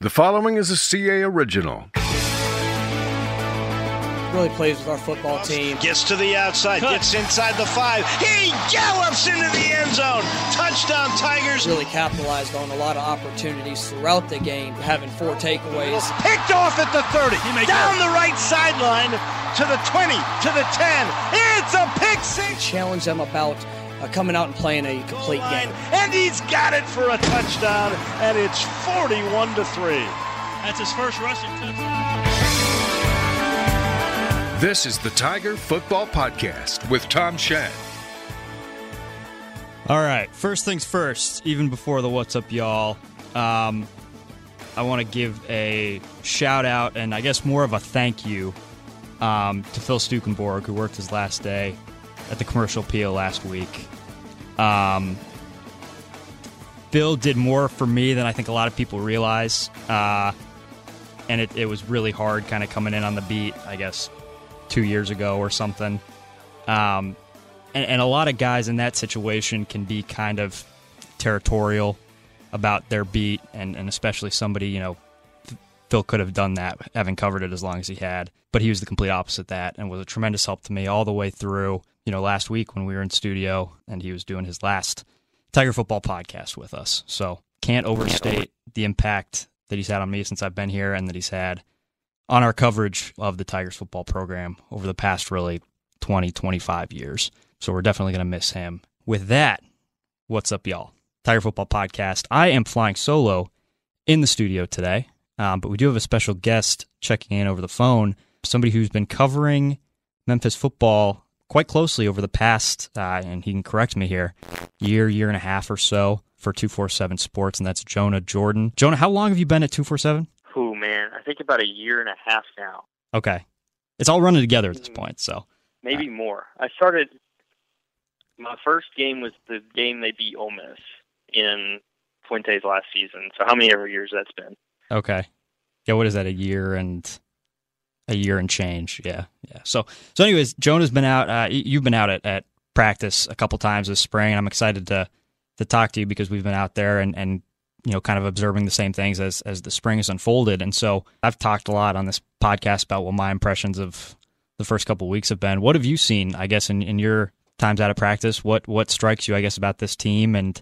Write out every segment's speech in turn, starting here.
The following is a CA original. Really plays with our football team. Gets to the outside, Cut. gets inside the five. He gallops into the end zone. Touchdown, Tigers. Really capitalized on a lot of opportunities throughout the game, having four takeaways. Picked off at the 30. Down the right sideline to the 20, to the 10. It's a pick six. Challenge them about uh, coming out and playing a complete game. And he's got it for a touchdown, and it's 41 to 3. That's his first rushing touchdown. This is the Tiger Football Podcast with Tom Schad. All right, first things first, even before the what's up, y'all, um, I want to give a shout out and I guess more of a thank you um, to Phil Stukenborg, who worked his last day at the commercial appeal last week. Um, Phil did more for me than I think a lot of people realize. Uh, and it, it was really hard kind of coming in on the beat, I guess, two years ago or something. Um, and, and a lot of guys in that situation can be kind of territorial about their beat, and, and especially somebody, you know, Phil could have done that, having covered it as long as he had. But he was the complete opposite of that and was a tremendous help to me all the way through, you know, last week when we were in studio and he was doing his last Tiger Football podcast with us. So can't overstate the impact that he's had on me since I've been here and that he's had on our coverage of the Tigers football program over the past really 20, 25 years. So we're definitely going to miss him. With that, what's up, y'all? Tiger Football Podcast. I am flying solo in the studio today, um, but we do have a special guest checking in over the phone. Somebody who's been covering Memphis football quite closely over the past, uh, and he can correct me here, year, year and a half or so for 247 Sports, and that's Jonah Jordan. Jonah, how long have you been at 247? Oh man, I think about a year and a half now, Okay. It's all running together at this point, so. maybe more. I started. My first game was the game they beat Ole Miss in Fuente's last season. So how many ever years that's been? Okay. Yeah, what is that? A year and a year and change. Yeah, yeah. So, so anyways, Jonah's been out. Uh, you've been out at, at practice a couple times this spring, and I'm excited to to talk to you because we've been out there and and you know kind of observing the same things as as the spring has unfolded. And so I've talked a lot on this podcast about what my impressions of the first couple weeks have been. What have you seen? I guess in, in your times out of practice, what what strikes you? I guess about this team and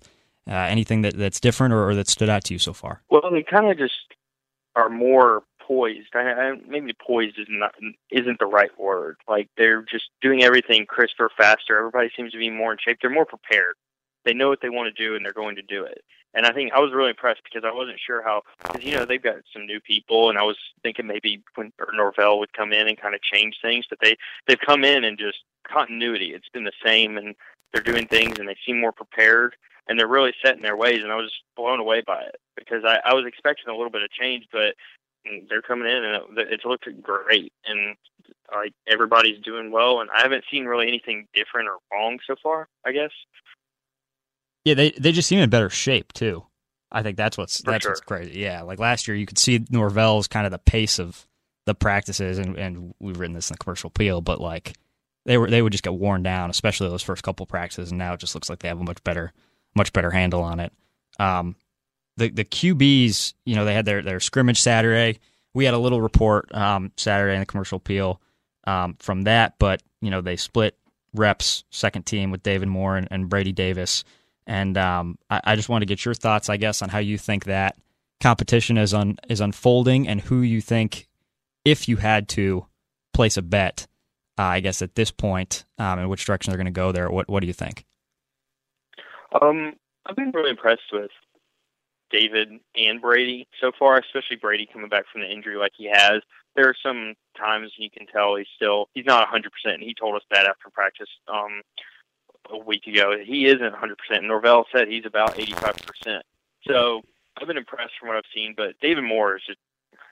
uh, anything that that's different or, or that stood out to you so far. Well, they kind of just are more poised. I, I, maybe poised is not isn't the right word. Like they're just doing everything crisper, faster. Everybody seems to be more in shape. They're more prepared. They know what they want to do, and they're going to do it. And I think I was really impressed because I wasn't sure how, because you know they've got some new people, and I was thinking maybe when Norvell would come in and kind of change things, but they they've come in and just continuity. It's been the same, and they're doing things, and they seem more prepared, and they're really set in their ways. And I was blown away by it because I, I was expecting a little bit of change, but they're coming in and it, it's looked great, and like everybody's doing well, and I haven't seen really anything different or wrong so far. I guess. Yeah, they they just seem in better shape too. I think that's what's For that's sure. what's crazy. Yeah, like last year you could see Norvell's kind of the pace of the practices, and and we've written this in the commercial appeal, but like they were they would just get worn down, especially those first couple practices, and now it just looks like they have a much better much better handle on it. Um, the the QBs, you know, they had their their scrimmage Saturday. We had a little report um, Saturday in the commercial appeal um, from that, but you know they split reps second team with David Moore and, and Brady Davis. And um, I, I just want to get your thoughts, I guess, on how you think that competition is un, is unfolding, and who you think, if you had to place a bet, uh, I guess at this point, um, and which direction they're going to go there. What What do you think? Um, I've been really impressed with David and Brady so far, especially Brady coming back from the injury like he has. There are some times you can tell he's still he's not 100%. And he told us that after practice um, a week ago. He isn't 100%. Norvell said he's about 85%. So I've been impressed from what I've seen. But David Moore is just,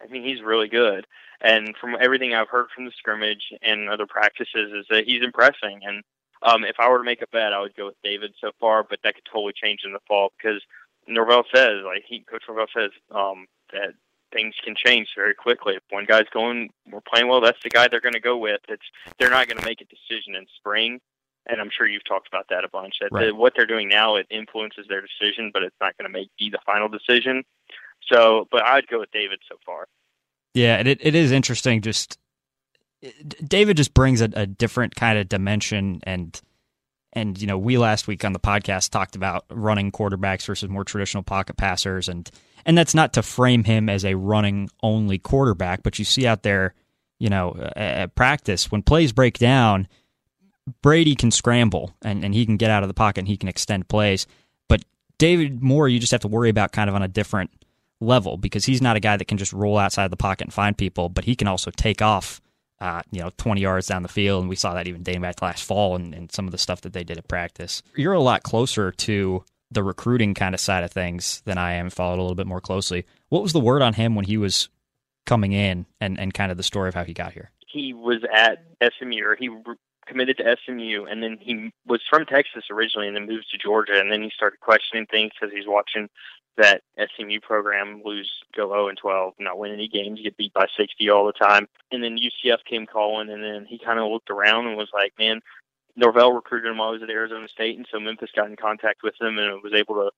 I mean, he's really good. And from everything I've heard from the scrimmage and other practices, is that he's impressing. And um, if I were to make a bet, I would go with David so far, but that could totally change in the fall because Norvell says, like he, Coach Norvell says, um, that things can change very quickly. If one guy's going, we're playing well, that's the guy they're going to go with. It's they're not going to make a decision in spring, and I'm sure you've talked about that a bunch. That Right. the, what they're doing now it influences their decision, but it's not going to make be the final decision. So, but I'd go with David so far. Yeah, it it is interesting. Just David just brings a, a different kind of dimension and and you know we last week on the podcast talked about running quarterbacks versus more traditional pocket passers and and that's not to frame him as a running only quarterback but you see out there you know at practice when plays break down Brady can scramble and, and he can get out of the pocket and he can extend plays. But David Moore you just have to worry about kind of on a different level because he's not a guy that can just roll outside the pocket and find people but he can also take off uh, you know, 20 yards down the field. And we saw that even dating back to last fall and, and some of the stuff that they did at practice. You're a lot closer to the recruiting kind of side of things than I am, followed a little bit more closely. What was the word on him when he was coming in and, and kind of the story of how he got here? He was at SMU, or he committed to SMU, and then he was from Texas originally and then moved to Georgia. And then he started questioning things because he's watching that SMU program lose, go 0 and 12, not win any games, get beat by 60 all the time. And then UCF came calling, and then he kind of looked around and was like, man, Norvell recruited him while he was at Arizona State, and so Memphis got in contact with him and was able to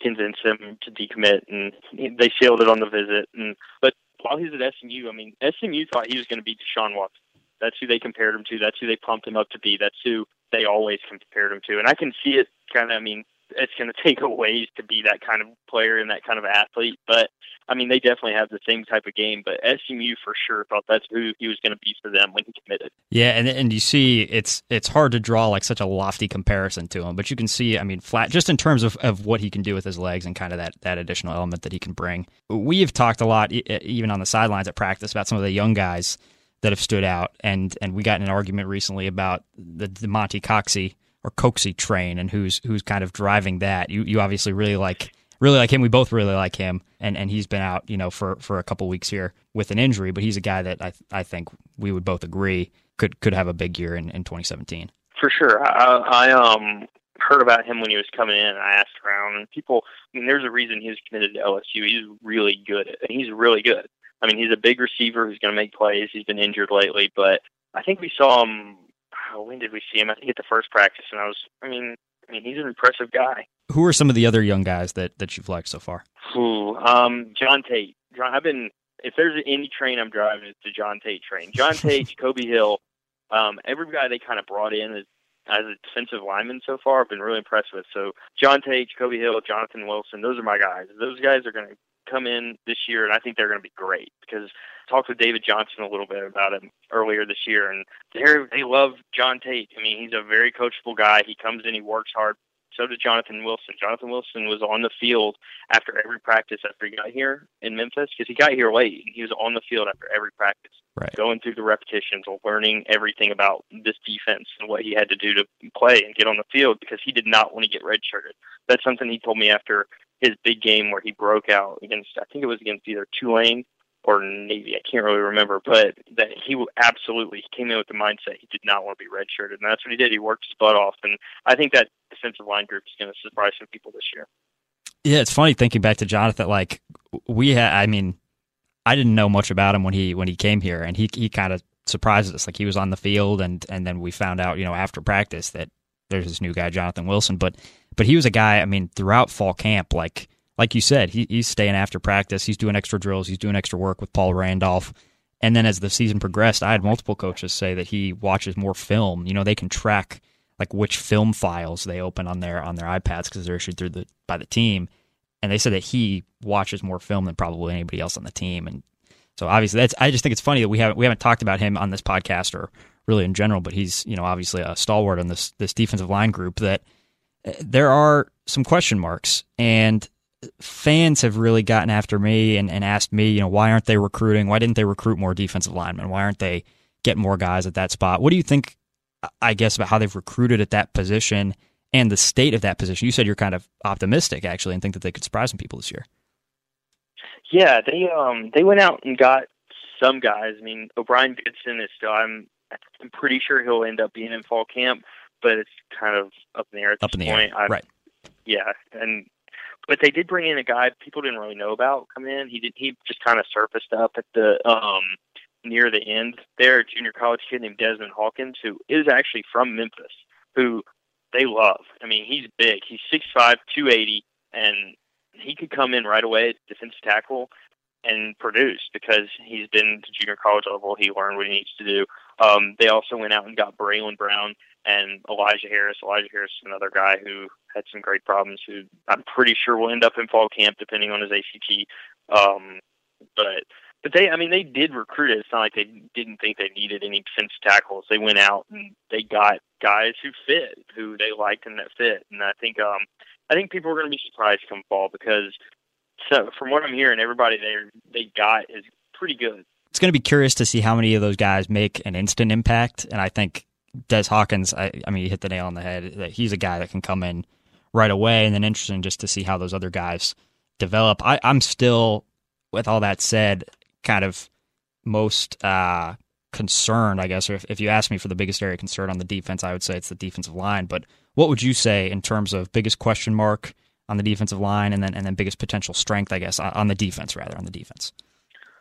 convince him to decommit, and they sealed it on the visit. And but while he was at SMU, I mean, SMU thought he was going to be Deshaun Watson. That's who they compared him to. That's who they pumped him up to be. That's who they always compared him to. And I can see it kind of. I mean, it's going to take a ways to be that kind of player and that kind of athlete. But I mean, they definitely have the same type of game. But SMU for sure thought that's who he was going to be for them when he committed. Yeah, and and you see, it's it's hard to draw like such a lofty comparison to him, but you can see, I mean, flat just in terms of, of what he can do with his legs and kind of that that additional element that he can bring. We have talked a lot, even on the sidelines at practice, about some of the young guys that have stood out, and and we got in an argument recently about the, the Monty Coxie or Coxie train and who's who's kind of driving that. You you obviously really like really like him. We both really like him, and and he's been out you know for for a couple weeks here with an injury, but he's a guy that I I think we would both agree could could have a big year in, in 2017. For sure, I, I um heard about him when he was coming in. I asked around, and people. I mean, there's a reason he was committed to LSU. He's really good, and he's really good. I mean, he's a big receiver who's going to make plays. He's been injured lately, but I think we saw him oh, when did we see him? I think at the first practice, and I was, I mean, I mean, he's an impressive guy. Who are some of the other young guys that that you've liked so far? Who? Um, John Tate. John, I've been. If there's any train I'm driving, it's the John Tate train. John Tate, Jacoby Hill, um, every guy they kind of brought in as, as a defensive lineman so far, I've been really impressed with. So John Tate, Jacoby Hill, Jonathan Wilson, those are my guys. Those guys are going to come in this year, and I think they're going to be great because I talked with David Johnson a little bit about him earlier this year, and they they love John Tate. I mean, he's a very coachable guy. He comes in, he works hard. So does Jonathan Wilson. Jonathan Wilson was on the field after every practice after he got here in Memphis because he got here late. He was on the field after every practice, right. going through the repetitions, learning everything about this defense and what he had to do to play and get on the field because he did not want to get redshirted. That's something he told me after his big game where he broke out against I think it was against either Tulane or Navy. I can't really remember, but that he absolutely came in with the mindset he did not want to be redshirted, and that's what he did. He worked his butt off, and I think that defensive line group is going to surprise some people this year. Yeah, it's funny thinking back to Jonathan. Like we had, I mean, I didn't know much about him when he when he came here, and he he kind of surprised us. Like he was on the field, and and then we found out, you know, after practice that there's this new guy, Jonathan Wilson, but but he was a guy. I mean, throughout fall camp, like like you said, he, he's staying after practice. He's doing extra drills. He's doing extra work with Paul Randolph. And then as the season progressed, I had multiple coaches say that he watches more film. You know, they can track like which film files they open on their on their iPads because they're issued through the by the team. And they said that he watches more film than probably anybody else on the team. And so obviously that's I just think it's funny that we haven't we haven't talked about him on this podcast or really in general, but he's, you know, obviously a stalwart on this this defensive line group that uh, there are some question marks and fans have really gotten after me and, and asked me, you know, why aren't they recruiting? Why didn't they recruit more defensive linemen? Why aren't they getting more guys at that spot? What do you think, I guess, about how they've recruited at that position and the state of that position? You said you're kind of optimistic, actually, and think that they could surprise some people this year. Yeah, they um they went out and got some guys. I mean, O'Brien Goodson is still. I'm I'm pretty sure he'll end up being in fall camp, but it's kind of up in the air at up this in the point. air, right? Yeah, and but they did bring in a guy people didn't really know about come in. He did he just kind of surfaced up at the um near the end there, a junior college kid named Desmond Hawkins, who is actually from Memphis, who they love. I mean, he's big. He's six five, two eighty, and he could come in right away at defensive tackle and produce because he's been to junior college level. He learned what he needs to do. Um, they also went out and got Braylon Brown and Elijah Harris. Elijah Harris is another guy who had some great problems. Who I'm pretty sure will end up in fall camp depending on his ACT. Um, but but they, I mean, they did recruit it. It's not like they didn't think they needed any defensive tackles. They went out and they got guys who fit, who they liked and that fit. And I think, um, I think people are going to be surprised come fall because, so from what I'm hearing, everybody they they got is pretty good. It's going to be curious to see how many of those guys make an instant impact. And I think Des Hawkins, I, I mean, you hit the nail on the head. That he's a guy that can come in right away, and then interesting just to see how those other guys develop. I, I'm still, with all that said, kind of most uh, concerned, I guess, or if, if you ask me for the biggest area of concern on the defense, I would say it's the defensive line. But what would you say in terms of biggest question mark on the defensive line, and then and then biggest potential strength, I guess, on the defense rather on the defense?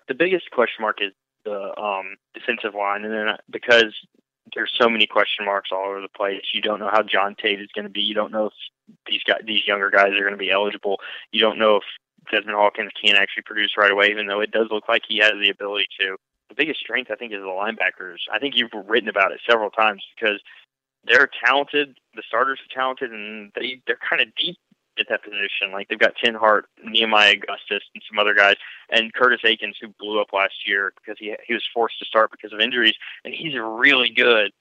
The biggest question mark is the um, defensive line, and then uh, because there's so many question marks all over the place, you don't know how John Tate is going to be. You don't know if these guys, these younger guys, are going to be eligible. You don't know if Desmond Hawkins can't actually produce right away, even though it does look like he has the ability to. The biggest strength, I think, is the linebackers. I think you've written about it several times because they're talented. The starters are talented, and they they're kind of deep at that position. Like they've got Tinhart, Nehemiah Augustus, and some other guys, and Curtis Akins, who blew up last year because he he was forced to start because of injuries, and he's really good.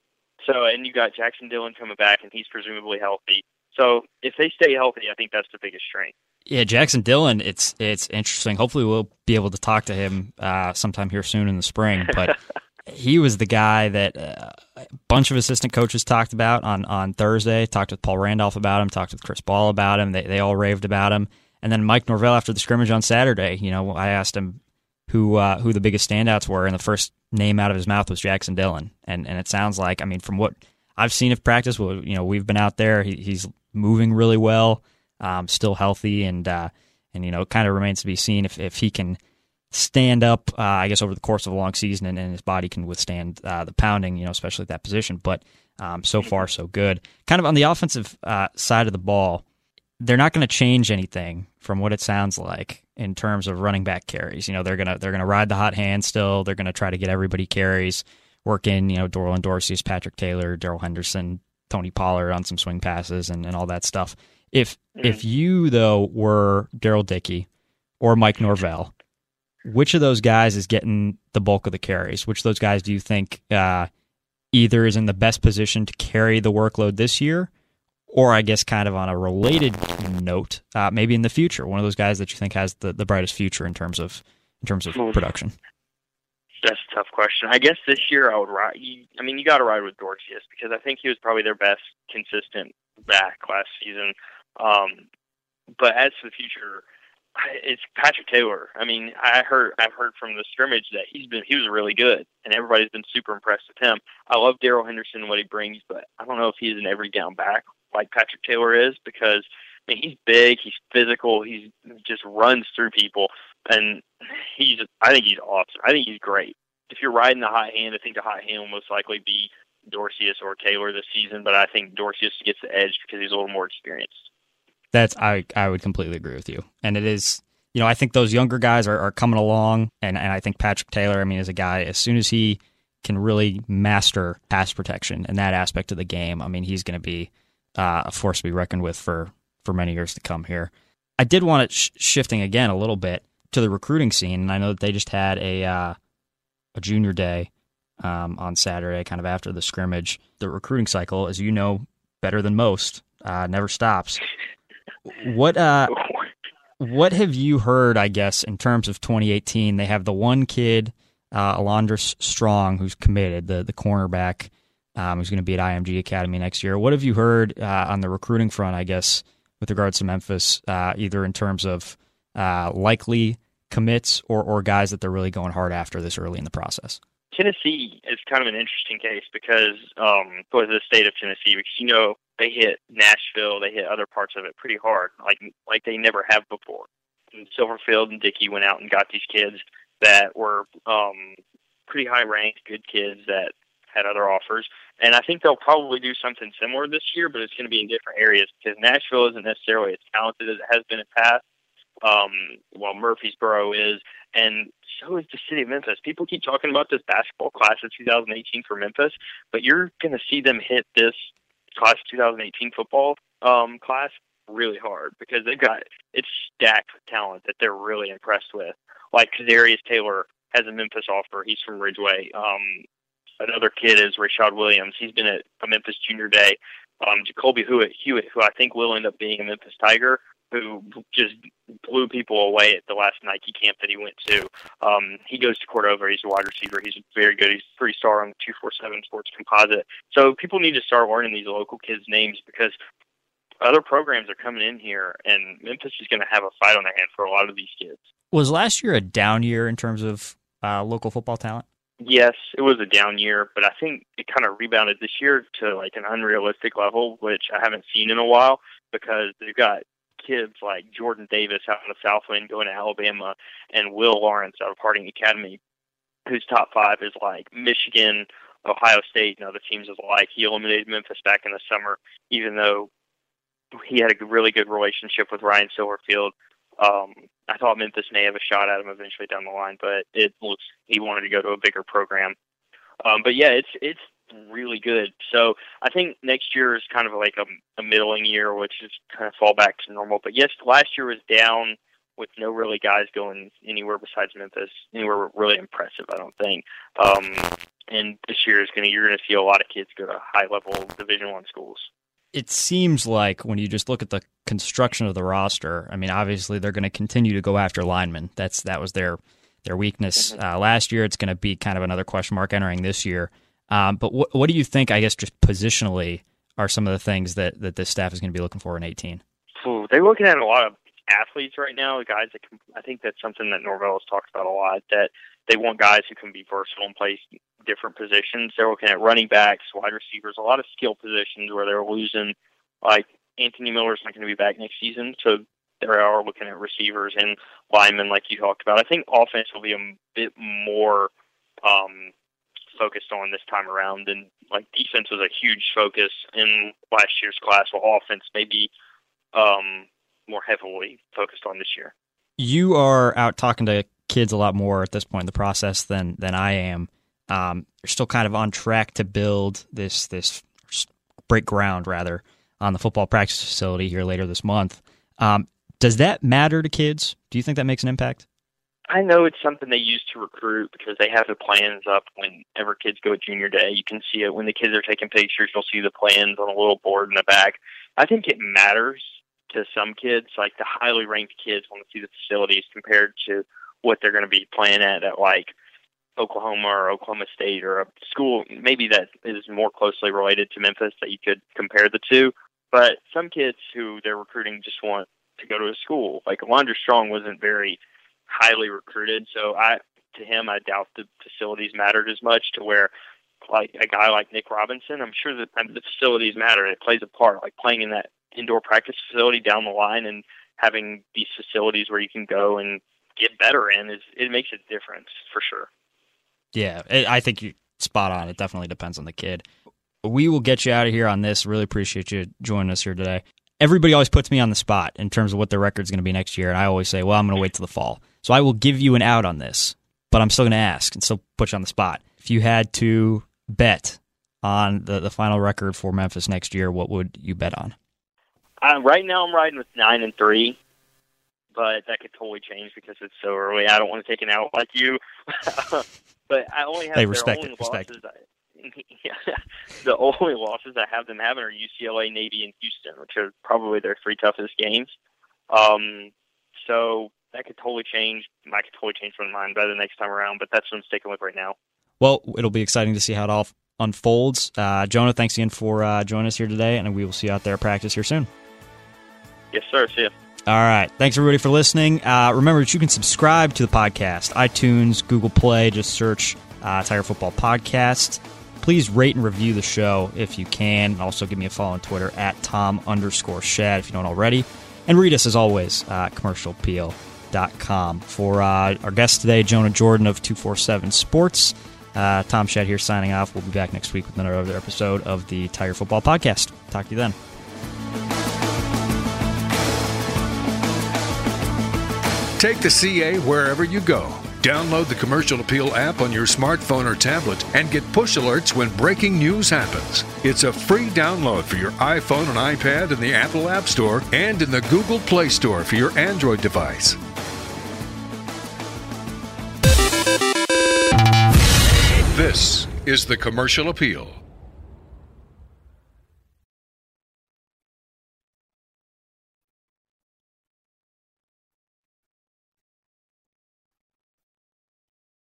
So, and you got Jackson Dillon coming back, and he's presumably healthy. So, if they stay healthy, I think that's the biggest strength. Yeah, Jackson Dillon. It's it's interesting. Hopefully, we'll be able to talk to him uh, sometime here soon in the spring. But he was the guy that uh, a bunch of assistant coaches talked about on on Thursday. Talked with Paul Randolph about him. Talked with Chris Ball about him. They they all raved about him. And then Mike Norvell after the scrimmage on Saturday. You know, I asked him who uh, who the biggest standouts were, and the first name out of his mouth was Jackson Dillon. And and it sounds like, I mean, from what I've seen of practice, well, you know, we've been out there. He, he's moving really well um, still healthy, and uh, and you know, it kind of remains to be seen if if he can stand up. Uh, I guess over the course of a long season, and, and his body can withstand uh, the pounding. You know, especially at that position. But um, so far, so good. Kind of on the offensive uh, side of the ball, they're not going to change anything from what it sounds like in terms of running back carries. You know, they're gonna they're gonna ride the hot hand still. They're gonna try to get everybody carries. Work in, you know, Doroland Dorceus's, Patrick Taylor, Darrell Henderson, Tony Pollard on some swing passes and, and all that stuff. If mm. if you though were Darrell Dickey or Mike Norvell, which of those guys is getting the bulk of the carries? Which of those guys do you think uh, either is in the best position to carry the workload this year, or I guess kind of on a related note, uh, maybe in the future, one of those guys that you think has the, the brightest future in terms of in terms of production? That's a tough question. I guess this year I would ride. I mean, you got to ride with Dorceus because I think he was probably their best consistent back last season. Um, but as for the future, it's Patrick Taylor. I mean, I heard I've heard from the scrimmage that he's been he was really good, and everybody's been super impressed with him. I love Darrell Henderson what he brings, but I don't know if he's an every down back like Patrick Taylor is because I mean he's big, he's physical, he's just runs through people, and he's I think he's awesome. I think he's great. If you're riding the hot hand, I think the hot hand will most likely be Dorceus or Taylor this season, but I think Dorceus gets the edge because he's a little more experienced. That's I I would completely agree with you. And it is you know, I think those younger guys are, are coming along and, and I think Patrick Taylor, I mean, is a guy as soon as he can really master pass protection and that aspect of the game, I mean, he's going to be uh, a force to be reckoned with for for many years to come here. I did want it sh- shifting again a little bit to the recruiting scene, and I know that they just had a uh, a junior day um, on Saturday, kind of after the scrimmage. The recruiting cycle, as you know better than most, uh, never stops. What uh, what have you heard? I guess in terms of 2018, they have the one kid, uh, Alondra Strong, who's committed, the the cornerback, um, who's going to be at IMG Academy next year. What have you heard uh, on the recruiting front? I guess with regards to Memphis, uh, either in terms of uh, likely commits or or guys that they're really going hard after this early in the process. Tennessee is kind of an interesting case because um, for the state of Tennessee, because you know they hit Nashville, they hit other parts of it pretty hard, like like they never have before. And Silverfield and Dickey went out and got these kids that were um, pretty high ranked, good kids that had other offers. And I think they'll probably do something similar this year, but it's going to be in different areas because Nashville isn't necessarily as talented as it has been in the past. Um, well, Murfreesboro is, and so is the city of Memphis. People keep talking about this basketball class of 2018 for Memphis, but you're going to see them hit this class 2018 football um, class really hard because they've got it's stacked with talent that they're really impressed with. Like Kazarius Taylor has a Memphis offer. He's from Ridgeway. Um, another kid is Rashad Williams. He's been at a Memphis Junior Day. Um, Jacoby Hewitt, Hewitt, who I think will end up being a Memphis Tiger, who just blew people away at the last Nike camp that he went to. Um, he goes to Cordova. He's a wide receiver. He's very good. He's three star on the 247 Sports Composite. So people need to start learning these local kids' names because other programs are coming in here, and Memphis is going to have a fight on their hand for a lot of these kids. Was last year a down year in terms of uh, local football talent? Yes, it was a down year, but I think it kind of rebounded this year to like an unrealistic level, which I haven't seen in a while because they've got kids like Jordan Davis out of Southland going to Alabama and Will Lawrence out of Harding Academy, whose top five is like Michigan, Ohio State, and other teams is like. He eliminated Memphis back in the summer, even though he had a really good relationship with Ryan Silverfield. Um, I thought Memphis may have a shot at him eventually down the line, but it looks he wanted to go to a bigger program. Um, but yeah, it's it's really good. So I think next year is kind of like a, a middling year, which is kind of fall back to normal. But yes, last year was down with no really guys going anywhere besides Memphis, anywhere really impressive. I don't think. Um, and this year is going to you're going to see a lot of kids go to high level Division One schools it seems like when you just look at the construction of the roster, I mean, obviously they're going to continue to go after linemen. That's that was their their weakness mm-hmm. uh, last year. It's going to be kind of another question mark entering this year. Um, but what what do you think? I guess just positionally are some of the things that that this staff is going to be looking for in 18. Ooh, they're looking at a lot of athletes right now. Guys that can, I think that's something that Norvell has talked about a lot. That they want guys who can be versatile and play different positions. They're looking at running backs, wide receivers, a lot of skill positions where they're losing. Like Anthony Miller's not going to be back next season, so they are looking at receivers and linemen, like you talked about. I think offense will be a bit more um, focused on this time around, and like defense was a huge focus in last year's class. While offense may be um, more heavily focused on this year. You are out talking to kids a lot more at this point in the process than than I am. Um, you're still kind of on track to build this this break ground rather on the football practice facility here later this month. Um, does that matter to kids? Do you think that makes an impact? I know it's something they use to recruit because they have the plans up whenever kids go to junior day. You can see it when the kids are taking pictures. You'll see the plans on a little board in the back. I think it matters to some kids, like the highly ranked kids want to see the facilities compared to what they're going to be playing at at like Oklahoma or Oklahoma State or a school maybe that is more closely related to Memphis that you could compare the two. But some kids who they're recruiting just want to go to a school. Like Alondra Strong wasn't very highly recruited, so I to him I doubt the facilities mattered as much to where like a guy like Nick Robinson, I'm sure that the facilities matter. It plays a part. Like playing in that indoor practice facility down the line and having these facilities where you can go and get better in is it makes a difference for sure. Yeah, I think you spot on. It definitely depends on the kid. We will get you out of here on this. Really appreciate you joining us here today. Everybody always puts me on the spot in terms of what the record's going to be next year, and I always say, "Well, I'm going to wait till the fall." So I will give you an out on this, but I'm still going to ask and still put you on the spot. If you had to bet on the, the final record for Memphis next year, what would you bet on? Uh, right now, I'm riding with nine and three, but that could totally change because it's so early. I don't want to take an out like you, but I only have hey, respect only it, losses. Respect. I, yeah, the only losses I have them having are UCLA, Navy, and Houston, which are probably their three toughest games. Um, so that could totally change. Might could totally change my mind by the next time around, but that's what I'm sticking with right now. Well, it'll be exciting to see how it all unfolds. Uh, Jonah, thanks again for uh, joining us here today, and we will see you out there at practice here soon. Yes, sir. See you. All right. Thanks, everybody, for listening. Uh, remember that you can subscribe to the podcast, iTunes, Google Play. Just search uh, Tiger Football Podcast. Please rate and review the show if you can. Also, give me a follow on Twitter at Tom underscore Schad if you don't already. And read us, as always, uh, commercialappeal.com. For uh, our guest today, Jonah Jordan of 247 Sports. Uh, Tom Schad here signing off. We'll be back next week with another episode of the Tiger Football Podcast. Talk to you then. Take the CA wherever you go. Download the Commercial Appeal app on your smartphone or tablet and get push alerts when breaking news happens. It's a free download for your iPhone and iPad in the Apple App Store and in the Google Play Store for your Android device. This is the Commercial Appeal.